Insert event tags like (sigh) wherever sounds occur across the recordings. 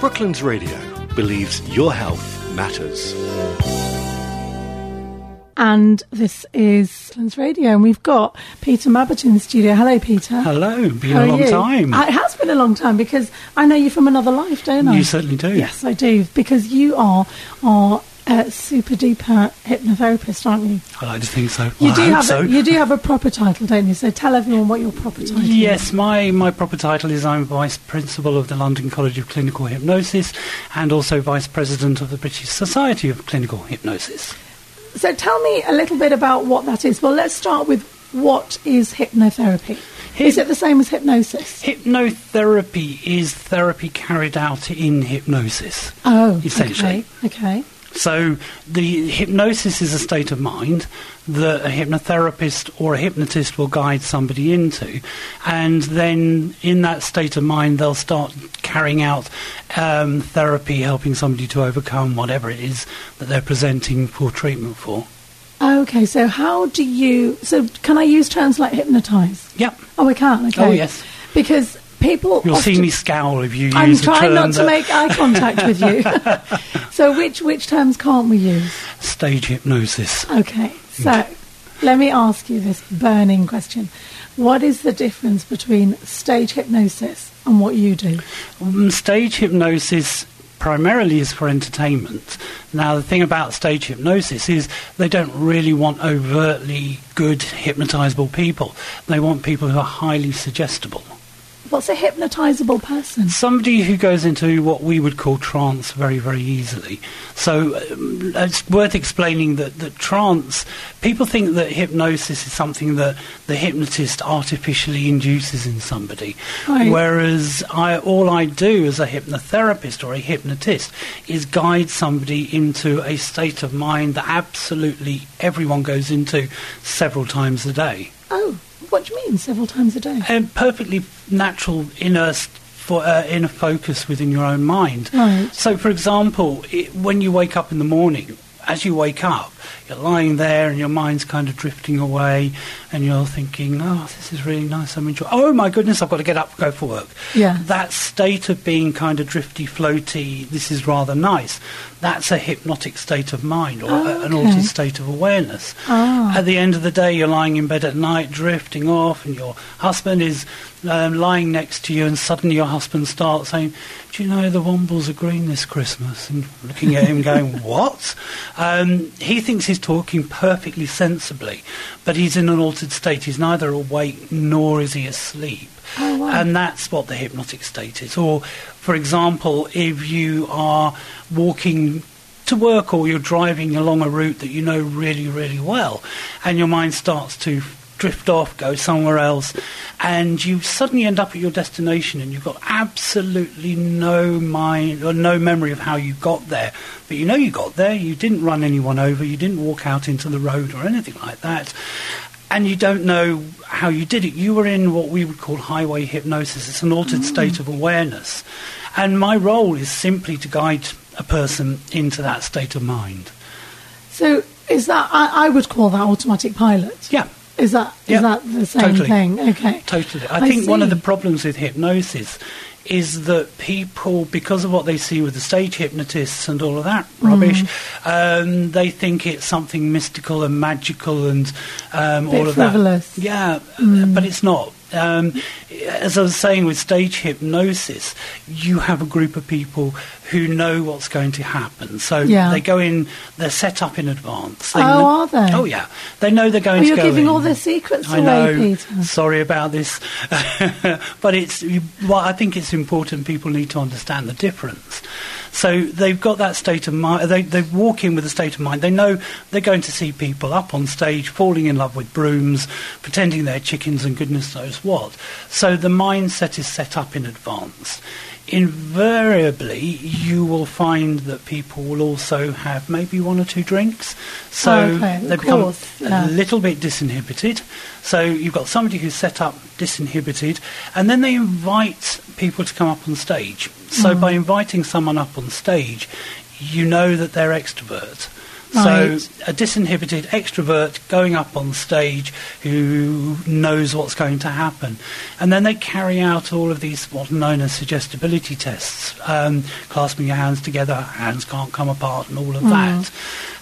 Brooklands Radio believes your health matters. And this is Brooklands Radio, and we've got Peter Mabbutt in the studio. Hello, Peter. Hello, been How a long you? time. Uh, It has been a long time because I know you from another life, don't I? You certainly do. Yes, I do, because you are our uh, super duper hypnotherapist, aren't you? I like to think so. You Well, do have so. a, you do have a proper title, don't you? So tell everyone what your proper title is. Yes, my, my proper title is I'm Vice Principal of the London College of Clinical Hypnosis and also Vice President of the British Society of Clinical Hypnosis. So tell me a little bit about what that is. Well, let's start with what is hypnotherapy. Is it the same as hypnosis? Hypnotherapy is therapy carried out in hypnosis. Oh, essentially. Okay. okay. So the hypnosis is a state of mind that a hypnotherapist or a hypnotist will guide somebody into, and then in that state of mind they'll start carrying out um, therapy, helping somebody to overcome whatever it is that they're presenting for treatment for. Okay, so how do you? So can I use terms like hypnotise? Yep. Oh, I can. Okay. Oh, yes. Because people. You'll see me scowl if you use I'm trying not to make eye contact with you. (laughs) so which which terms can't we use? stage hypnosis. Okay, so let me ask you this burning question: What is the difference between stage hypnosis and what you do? Um, stage hypnosis primarily is for entertainment. Now, the thing about stage hypnosis is they don't really want overtly good hypnotizable people. They want people who are highly suggestible. What's a hypnotizable person? Somebody who goes into what we would call trance very, very easily. So um, it's worth explaining that, that trance, people think that hypnosis is something that the hypnotist artificially induces in somebody. Right. Whereas I, all I do as a hypnotherapist or a hypnotist is guide somebody into a state of mind that absolutely everyone goes into several times a day. Oh, what do you mean? Several times a day? A perfectly natural inner for, uh, inner focus within your own mind. Right. So, for example, it, when you wake up in the morning, as you wake up, you're lying there and your mind's kind of drifting away, and you're thinking, "Oh, this is really nice. I'm enjoying. Oh my goodness, I've got to get up and go for work." Yeah. That state of being kind of drifty, floaty. This is rather nice. That's a hypnotic state of mind, or Oh, a- an okay. altered state of awareness. Ah. At the end of the day, you're lying in bed at night, drifting off, and your husband is um, lying next to you, and suddenly your husband starts saying, "Do you know the Wombles are green this Christmas?" And looking at him, (laughs) going, "What?" Um, he thinks he's talking perfectly sensibly, but he's in an altered state. He's neither awake nor is he asleep. Oh, wow. And that's what the hypnotic state is. Or, for example, if you are walking to work or you're driving along a route that you know really, really well, and your mind starts to drift off, go somewhere else, and you suddenly end up at your destination and you've got absolutely no mind or no memory of how you got there. But you know you got there, you didn't run anyone over, you didn't walk out into the road or anything like that and you don't know how you did it. You were in what we would call highway hypnosis. It's an altered mm. state of awareness. And my role is simply to guide a person into that state of mind. So is that I, I would call that automatic pilot? Yeah. Is that is Yeah, that the same totally. thing? Okay. Totally. I, I think one of the problems with hypnosis is that people, because of what they see with the stage hypnotists and all of that rubbish, Mm. um, they think it's something mystical and magical and um, all of frivolous. that. Yeah, Mm. but it's not. Um, as I was saying with stage hypnosis, you have a group of people who know what's going to happen. So Yeah. they go in, they're set up in advance. They Oh, kn- are they? Oh, yeah. They know they're going Oh, to you're giving in. all their secrets I away, know. Peter. Sorry about this, (laughs) but it's well. I think it's important. People need to understand the difference. So they've got that state of mind. They they walk in with a state of mind. They know they're going to see people up on stage falling in love with brooms, pretending they're chickens, and goodness knows what. So the mindset is set up in advance. Invariably, you will find that people will also have maybe one or two drinks. So Okay, they become course, yeah. a little bit disinhibited. So you've got somebody who's set up disinhibited, and then they invite people to come up on stage. So Mm. by inviting someone up on stage, you know that they're extrovert. Right. So a disinhibited extrovert going up on stage who knows what's going to happen. And then they carry out all of these what are known as suggestibility tests, um, clasping your hands together, hands can't come apart, and all of that.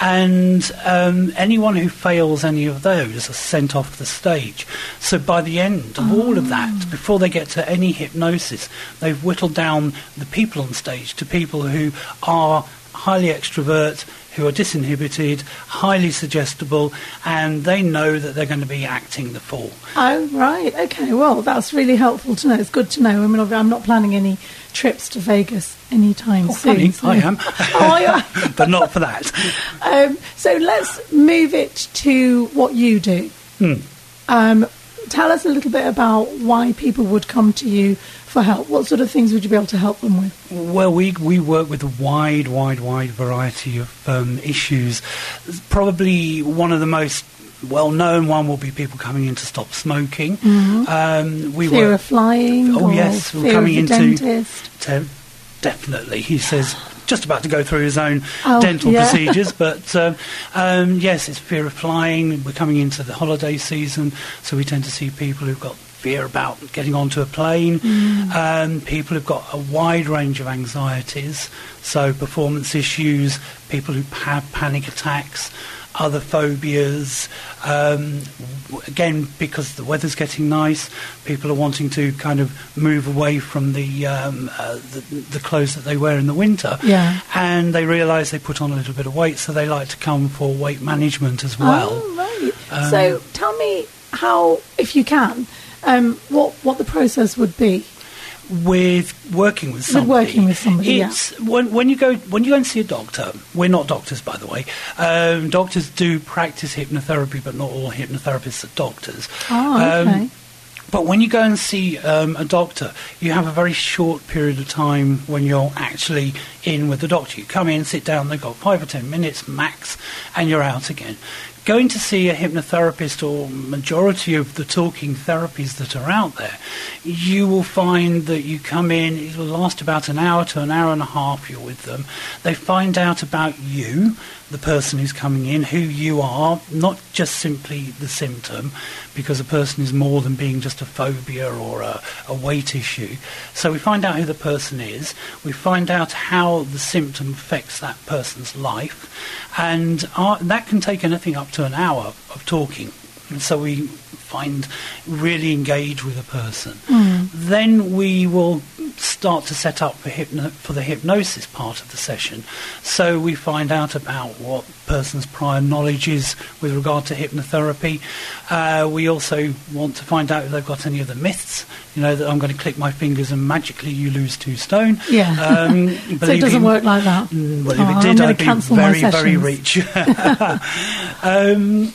And um, anyone who fails any of those are sent off the stage. So by the end of all of that, before they get to any hypnosis, they've whittled down the people on stage to people who are highly extrovert, who are disinhibited, highly suggestible, and they know that they're going to be acting the fool. Oh, right. Okay. Well, that's really helpful to know. It's good to know. I mean, I'm not planning any trips to Vegas anytime Oh, soon. funny, so- I am. (laughs) oh, are you? (laughs) but not for that. Um, so let's move it to what you do. Hmm. Um, tell us a little bit about why people would come to you for help. What sort of things would you be able to help them with? Well, we we work with a wide, wide, wide variety of um, issues. Probably one of the most well-known one will be people coming in to stop smoking. Um, we Fear work of flying? Oh, yes, we're fear coming of the into- dentist? definitely. He says just about to go through his own Oh, dental yeah. procedures, (laughs) but um, um, yes, it's fear of flying. We're coming into the holiday season, so we tend to see people who've got fear about getting onto a plane. Mm. Um, people who've got a wide range of anxieties, so performance issues, people who have panic attacks. Other phobias, um, again because the weather's getting nice, people are wanting to kind of move away from the um, uh, the, the clothes that they wear in the winter, Yeah. and they realise they put on a little bit of weight, so they like to come for weight management as well. Oh, right. Um, so tell me how, if you can, um, what, what the process would be. with working with somebody. With working with somebody, yeah. when when you go when you go and see a doctor. We're not doctors, by the way. Um, doctors do practice hypnotherapy, but not all hypnotherapists are doctors. Oh, Um, okay. But when you go and see um, a doctor, you have a very short period of time when you're actually in with the doctor. You come in, sit down, they've got five or ten minutes max, and you're out again. Going to see a hypnotherapist or majority of the talking therapies that are out there, you will find that you come in, it will last about an hour to an hour and a half you're with them. They find out about you, the person who's coming in, who you are, not just simply the symptom, because a person is more than being just a phobia or a, a weight issue. So we find out who the person is, we find out how the symptom affects that person's life, and our, that can take anything up to an hour of talking. And so we find really engage with a person. Mm. Then we will start to set up for, hypno- for the hypnosis part of the session. So we find out about what person's prior knowledge is with regard to hypnotherapy. Uh, we also want to find out if they've got any of the myths. You know that I'm going to click my fingers and magically you lose two stone. Yeah. Um, (laughs) So it doesn't me- work like that. Mm, Well, Oh, if it did, I'd be very, very rich. (laughs) um,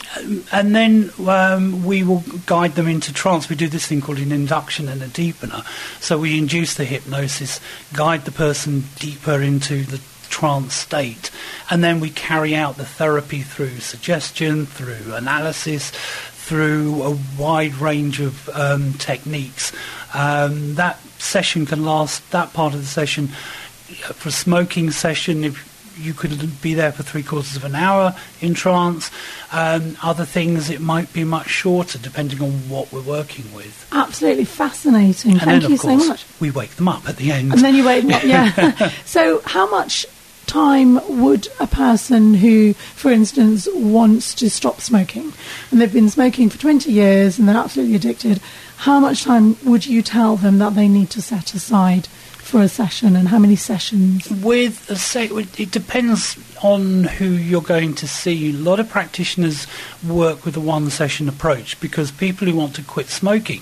and then um, we will guide them into trance. We do this thing called an induction and a deepener. So we induce the hypnosis, guide the person deeper into the trance state, and then we carry out the therapy through suggestion, through analysis, through a wide range of um, techniques. Um, that session can last, that part of the session, uh, for a smoking session, if you could be there for three quarters of an hour in trance. Um, other things, it might be much shorter, depending on what we're working with. Absolutely fascinating. And Thank then, you course, so much. we wake them up at the end. And then you wait. Yeah. (laughs) (laughs) so, how much time would a person who, for instance, wants to stop smoking and they've been smoking for 20 years and they're absolutely addicted, how much time would you tell them that they need to set aside for a session and how many sessions? With a say, it depends on who you're going to see. A lot of practitioners work with a one-session approach because people who want to quit smoking,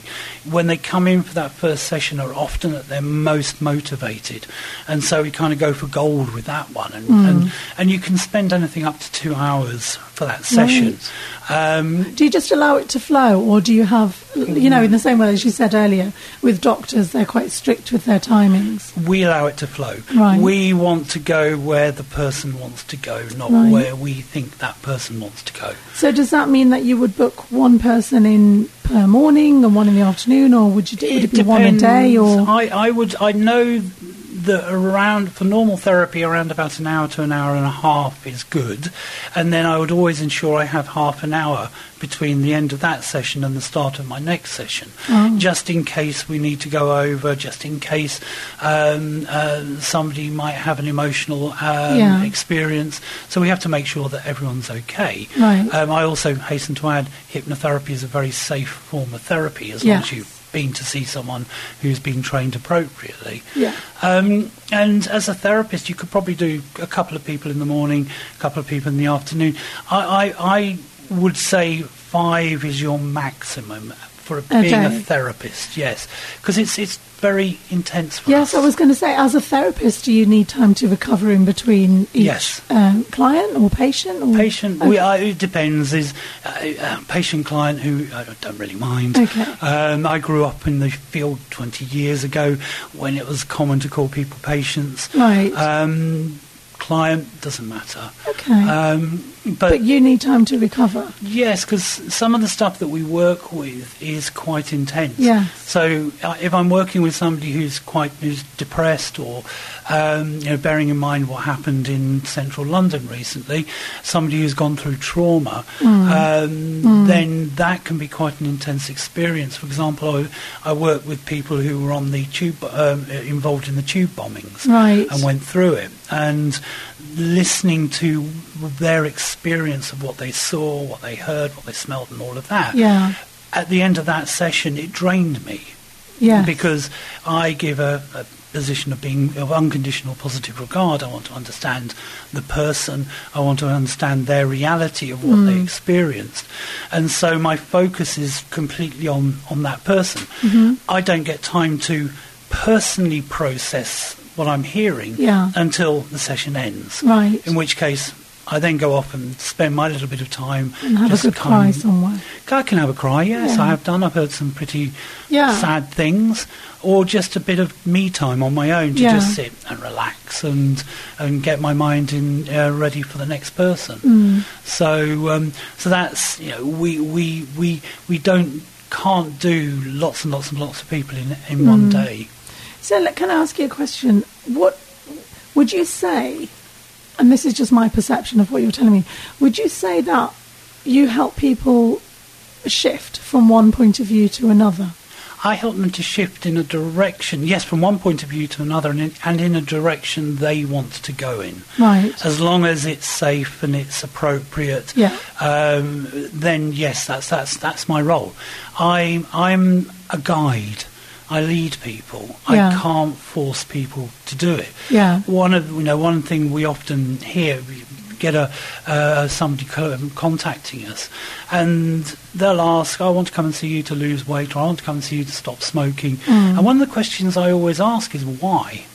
when they come in for that first session, are often at their most motivated, and so we kind of go for gold with that one. And and, and you can spend anything up to two hours for that session. Um, Do you just allow it to flow, or do you have, you know, in the same way as you said earlier, with doctors, they're quite strict with their timings? we allow it to flow. Right. We want to go where the person wants to go, not Right. where we think that person wants to go. So does that mean that you would book one person in per morning and one in the afternoon, or would you do, would it be one a day? Or I, I would I know that around for normal therapy, around about an hour to an hour and a half is good, and then I would always ensure I have half an hour between the end of that session and the start of my next session, Oh. just in case we need to go over, just in case um, uh, somebody might have an emotional um, Yeah. experience. So we have to make sure that everyone's okay. Right. Um, I also hasten to add, hypnotherapy is a very safe form of therapy as long Yes. as you've been to see someone who's been trained appropriately. Yeah. Um, and as a therapist, you could probably do a couple of people in the morning, a couple of people in the afternoon. I, I, I would say five is your maximum for being a therapist. Yes, because it's it's very intense. For Yes, us. I was going to say, as a therapist, do you need time to recover in between each Yes. um, client or patient? Or? Patient, we, uh, it depends. Is uh, uh, patient client who I don't really mind. Okay. Um, I grew up in the field 20 years ago when it was common to call people patients. Right. Um, client doesn't matter. Okay. Um, but, but you need time to recover. yes, because some of the stuff that we work with is quite intense. Yes. So uh, if I'm working with somebody who's quite who's depressed, or um, you know, bearing in mind what happened in central London recently, somebody who's gone through trauma, um, then that can be quite an intense experience. For example, I, I work with people who were on the tube um, involved in the tube bombings Right. and went through it, and listening to their experience of what they saw, what they heard, what they smelled, and all of that Yeah. at the end of that session, it drained me Yeah. because I give a, a position of being of unconditional positive regard. I want to understand the person. I want to understand their reality of what they mm. experienced, and so my focus is completely on on that person. Mm-hmm. I don't get time to personally process what I'm hearing Yeah. until the session ends. Right. In which case. I then go off and spend my little bit of time and have a good cry somewhere. I can have a cry, yes, Yeah. I have done. I've heard some pretty Yeah. sad things, or just a bit of me time on my own to Yeah. just sit and relax and and get my mind in uh, ready for the next person. Mm. So um, so that's you know we we we we don't can't do lots and lots and lots of people in in one Mm. day. So, can I ask you a question? What would you say, and this is just my perception of what you're telling me, would you say that you help people shift from one point of view to another? I help them to shift in a direction, yes, from one point of view to another, and in, and in a direction they want to go in. Right. As long as it's safe and it's appropriate, Yeah. um, then yes, that's that's that's my role. I I'm a guide. I lead people. Yeah. I can't force people to do it. Yeah. One of you know one thing we often hear. We get a uh, somebody co- contacting us, and they'll ask, "I want to come and see you to lose weight, or I want to come and see you to stop smoking." Mm. And one of the questions I always ask is why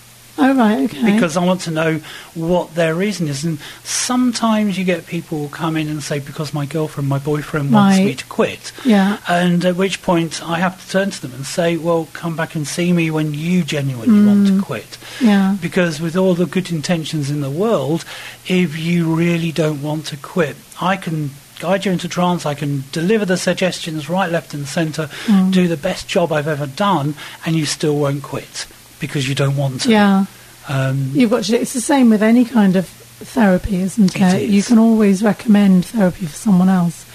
Oh, right. Okay. because I want to know what their reason is. And sometimes you get people who come in and say, because my girlfriend, my boyfriend wants me to quit. yeah. And at which point I have to turn to them and say, well, come back and see me when you genuinely want Mm. to quit. Yeah. Because with all the good intentions in the world, if you really don't want to quit, I can guide you into trance, I can deliver the suggestions right, left and centre, Mm. do the best job I've ever done, and you still won't quit because you don't want to. Yeah. Um, You've got to, it's the same with any kind of therapy, isn't it? It is. You can always recommend therapy for someone else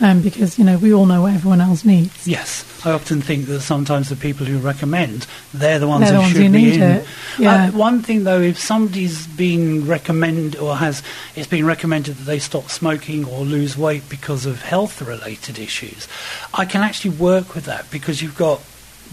um, because, you know, we all know what everyone else needs. Yes, I often think that sometimes the people who recommend they're the ones They're who the ones should who be need in. it. Yeah. Uh, one thing though, if somebody's been recommended or has it's been recommended that they stop smoking or lose weight because of health-related issues, I can actually work with that because you've got.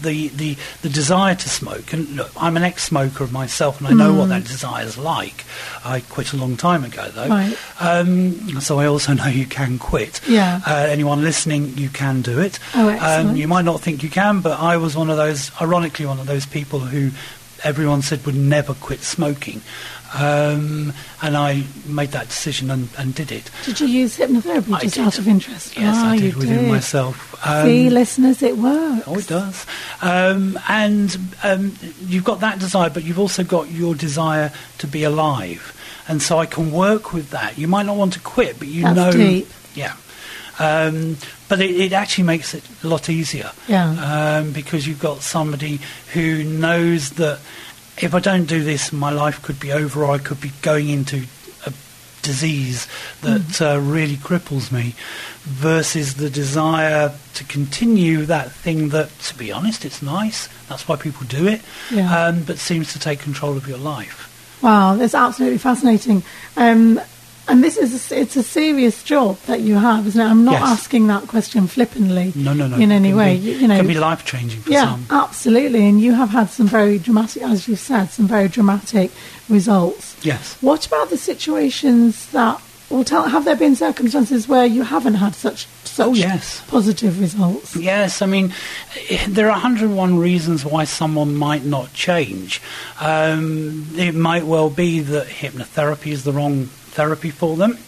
The, the, the desire to smoke, and look, I'm an ex-smoker of myself, and I know what that desire is like. I quit a long time ago, though, Right. um, so I also (laughs) know you can quit. Yeah. Uh, anyone listening, you can do it. Oh, Um, you might not think you can, but I was one of those, ironically, one of those people who everyone said would never quit smoking. Um, and I made that decision and, and did it. Did you use hypnotherapy I just did. out of interest? Yes, Ah, I did within did. myself. Um, See, listeners, it works. Oh, it does. Um, and um, you've got that desire, but you've also got your desire to be alive. And so I can work with that. You might not want to quit, but you That's know. deep. Yeah. Um, but it, it actually makes it a lot easier Yeah. um, because you've got somebody who knows that if I don't do this, my life could be over, or I could be going into a disease that uh, really cripples me, versus the desire to continue that thing that, to be honest, it's nice. That's why people do it, Yeah. um, but seems to take control of your life. Wow, that's absolutely fascinating. Um, and this is a, it's a serious job that you have, isn't it? I'm not Yes. asking that question flippantly No, no, no. in any way. be- you, you know, can be life changing for yeah, some. absolutely. And you have had some very dramatic, as you said, some very dramatic results. Yes. What about the situations that, or tell, have there been circumstances where you haven't had such such Oh, yes. positive results? Yes, I mean, there are 101 reasons why someone might not change. Um, it might well be that hypnotherapy is the wrong therapy for them,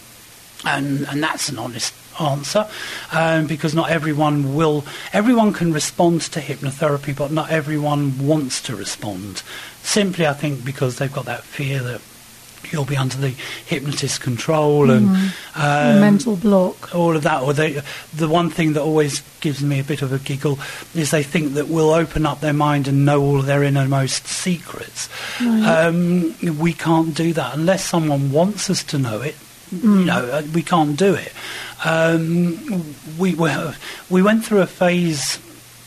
and, and that's an honest answer um, because not everyone will everyone can respond to hypnotherapy but not everyone wants to respond. Simply i think because they've got that fear that you'll be under the hypnotist's control and um, mental block. all of that. Or they, the one thing that always gives me a bit of a giggle is they think that we'll open up their mind and know all their innermost secrets. Um, we can't do that unless someone wants us to know it. You know, uh, we can't do it. Um, we were, we went through a phase.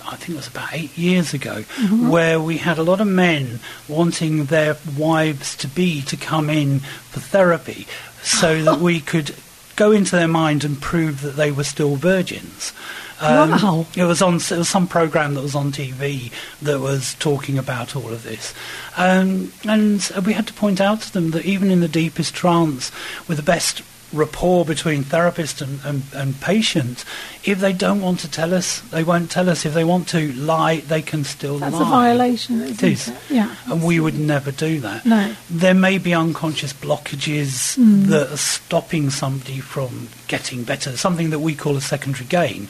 I think it was about eight years ago, where we had a lot of men wanting their wives to be to come in for therapy, so (laughs) that we could go into their mind and prove that they were still virgins. Um, Wow. It was on it was some program that was on TV that was talking about all of this, um, and we had to point out to them that even in the deepest trance, with the best rapport between therapist and, and, and patient, if they don't want to tell us, they won't tell us. If they want to lie, they can still That's lie. a violation, isn't It is. it? Yeah. And we would never do that. No. There may be unconscious blockages Hmm. that are stopping somebody from getting better, something that we call a secondary gain,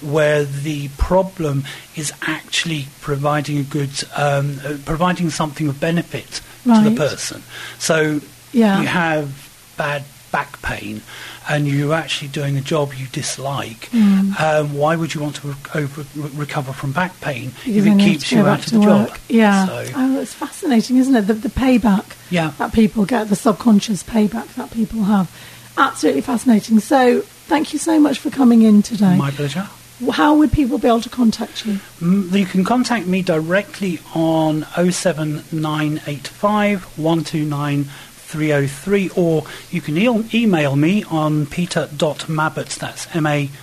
where the problem is actually providing a good, um, uh, providing something of benefit to the person. So Yeah. you have bad back pain and you're actually doing a job you dislike, Hmm. um, why would you want to re- over, re- recover from back pain if it keeps you out of the work. job? Yeah. So, Oh, it's fascinating, isn't it? The, the payback Yeah. that people get, the subconscious payback that people have. Absolutely fascinating. So, thank you so much for coming in today. my pleasure. How would people be able to contact you? Mm, You can contact me directly on 07985 129 303 or you can e- email me on peter.mabbutt, that's M-A-B-B-U-T-T,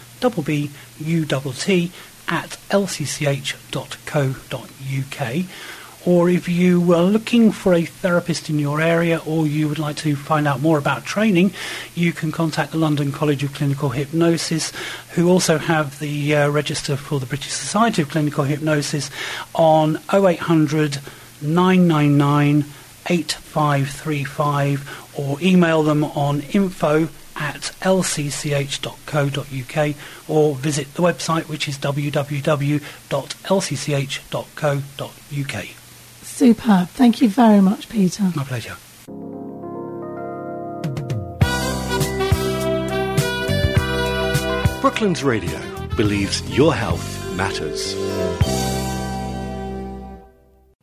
at lcch.co.uk. Or if you are looking for a therapist in your area or you would like to find out more about training, you can contact the London College of Clinical Hypnosis, who also have the uh, register for the British Society of Clinical Hypnosis on 0800 999 8535 or email them on info at lcch.co.uk or visit the website which is www.lcch.co.uk. Superb. Thank you very much, Peter. My pleasure. Brooklands Radio believes your health matters.